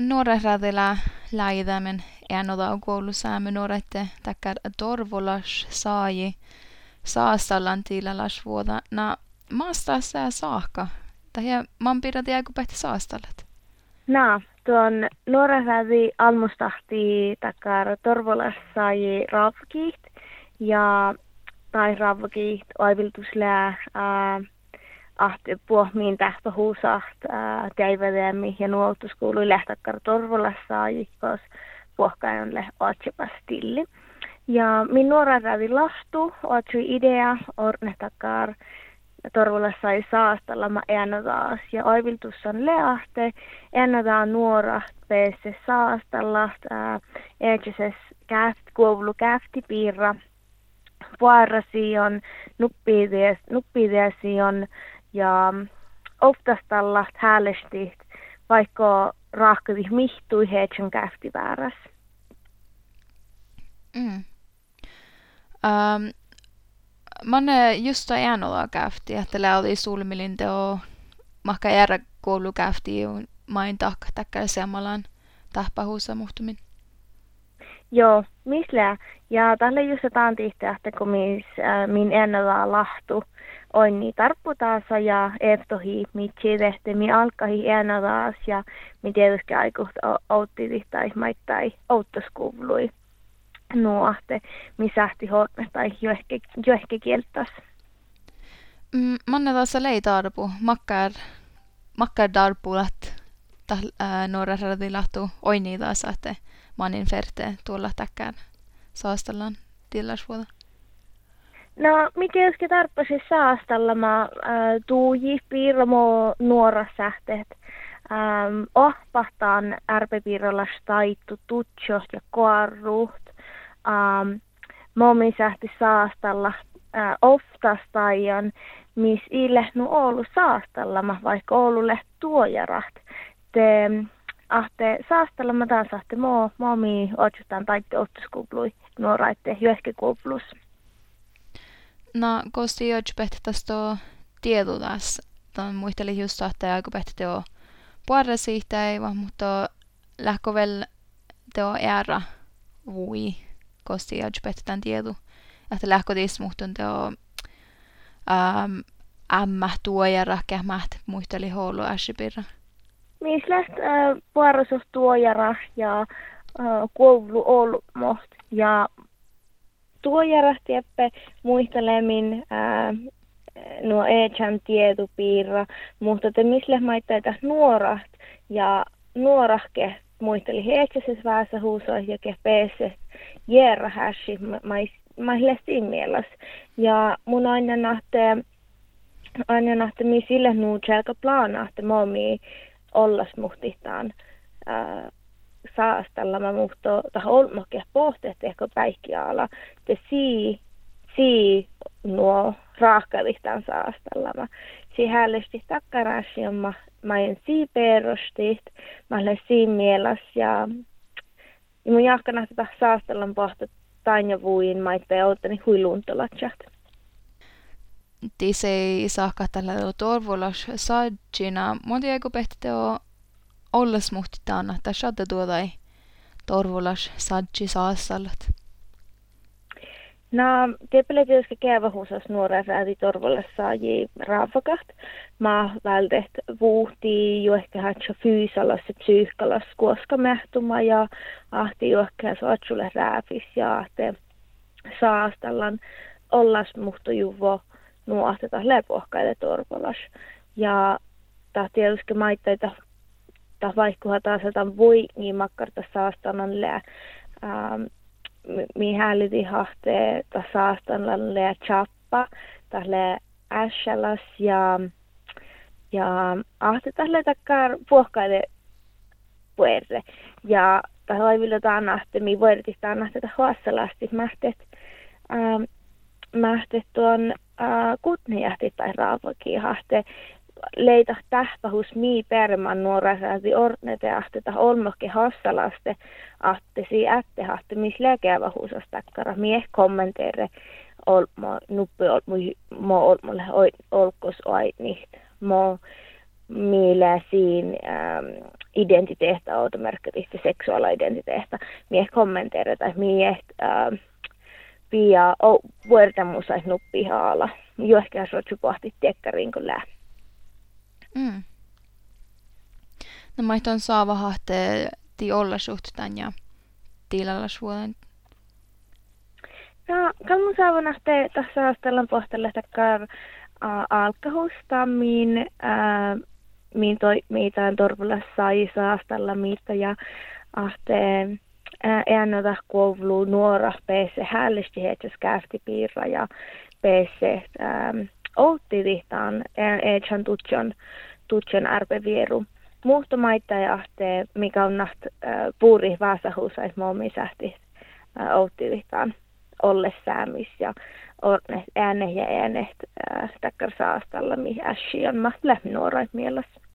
nuoreradilla läitämen enoda koulussaamme nuorette takkar torvolas saaji saastallan tilalas vuoda na maasta sää saakka. Tai man pidät jääkö pähti saastallat. Na, tuon nuorerädi almustahti takkar torvolas saaji raavkiit ja tai raavkiit oiviltuslää att puomiin tähtä huusaht teivälemi ja nuotuskuului lähtakkar torvolassa jikos puohkajonle otsipas stilli. Ja min nuora rävi lastu, otsi idea, ornehtakar torvolassa ei saastalla ma taas. Ja oiviltus on leahte, enotaan nuora peesse saastalla, eetses käft, kuovulu käftipiirra, puarasi on, nuppiideesi on, ja oftast alla häälesti, vaikka rahkadi mihtui heidän käfti vääräs. Mm. Um, manne just äänolla käfti, että oli sulmilin teo mahka järä koulu käfti main tak takkar semalan tahpahuussa muhtumin. Joo, misle. Ja tälle just tihti, että kun mis, äh, min ennalla lahtu, onni tarpputaasa ja eftohi mitsi tehty mi alkahi ennallaan ja mi tietysti aikuist outti tai maittai outoskuvlui nuohte, mi sähti horme tai johke, kieltäs. Mm, manne taas lei tarpu, makkar, makkar darpulat, nuora lahtu oini taas, että manin ferte tuolla täkkään saastellaan tillasvuoda. No, mikä joskin tarppasi saastalla mä äh, tuuji nuora sähteet. Ähm, ohpahtaan ärpepiirrolla staittu tutso ja koarruht. Ähm, momi sähti saastalla äh, oftastaion, mis ille nu ollut saastalla, vaikka Oululle tuojarat. Te ahte saastalla mä taas ahte mo, momi otsutaan taitte ottuskuplui nuoraitte hyöhkikuplus. No, kosti jo tästä tiedotas. Tämän muistelin just että aika pehtä teo puolella siitä ei vaan, mutta lähkö vielä teo ära vui, kosti jo pehtä tämän tiedu. Että lähkö tiis muhtun teo ähm, ämmä tuojara kähmät muisteli houlu äsipirra. Misläst äh, puorosos tuojara ja äh, koulu ollut ja tuojarahtiappe muistelemin ää, nuo eetsan tietupiirra, mutta te misle maittaita nuoraht ja nuorahke muisteli heetsäses väässä huusoa ja kepeessä järra häsi maille mielas. Ja mun aina nahte, aina nahte mi sille nuu tjälkä plaanahte momi ollas muhtihtaan saastalla mä muhto tähän olmokke pohteet ehkä päikkiala. Te sii, sii nuo raakkalihtaan saastalla. Mä si hällesti takkarasi mä mä en sii perostit, mä olen siin mielas ja, ja mun jahkana tätä saastallan pohta tainja vuin maitte outtani huiluuntolatsat. Tise ei saa tällä torvolas saadjina. Monti eikö pehti olles muhtitaan, että shadda tuodai torvulas sadji saassallat. No, teppele tietysti kevähuusas nuora rääti torvulas saaji raavakat. Mä vältet vuhti jo ehkä hatsa fyysalas ja psyykkalas mehtuma ja ahti jo ehkä saatsulle rääfis ja ahte saastallan ollas muhto juvo nuohteta lepohkaille torvulas. Ja tahti tietysti maitteita ta vaikkuha taas tämän voi niin makkarta saastanan lää. Ähm, mi hääliti hahtee ta saastanan lää chappa, ta lää äskälas ja ja ahte tälle takkar puhkaide puerre. Ja ta laivilla ta annahte, mi voidetista ta annahte ta huassalasti mähtet, ähm, mähtet tuon äh, kutnijahti tai raavakin hahte leita tähpähus mii perman nuorasääsi ornete ahteta olmokke hassalaste. Ahtesi ätte hahte mis läkeävähuusas takkara mie kommenteere olmo nuppi olmo mo olmolle olkos niht mo millä siinä ähm, identiteettä on merkitistä seksuaalidentiteettä. Mie kommenteerata, että mie ähm, pia o vuortamusa nuppi haala. Jo ehkä suotsu pohti tekkariin kun lää. Mm. No mä on saava hahtee ti olla suhtutan ja tilalla suolen. No, kalmun saava nähtee tässä astellan pohtelle takkar uh, alkahustammin uh, min toi, mitään torvulla sai saastalla mitä ja ahte pese hällisesti heitä skäfti piirra ja pese ähm, outti vihtaan eetsan tutjon tutjon arpevieru. Muhto maita ja ahte mikä on naht puuri vaasahuusa et mommi sähti äh, outti vihtaan olle säämis ja ääne ja äänet takkar saastalla mi ässi on ma lähnuorait mielessä.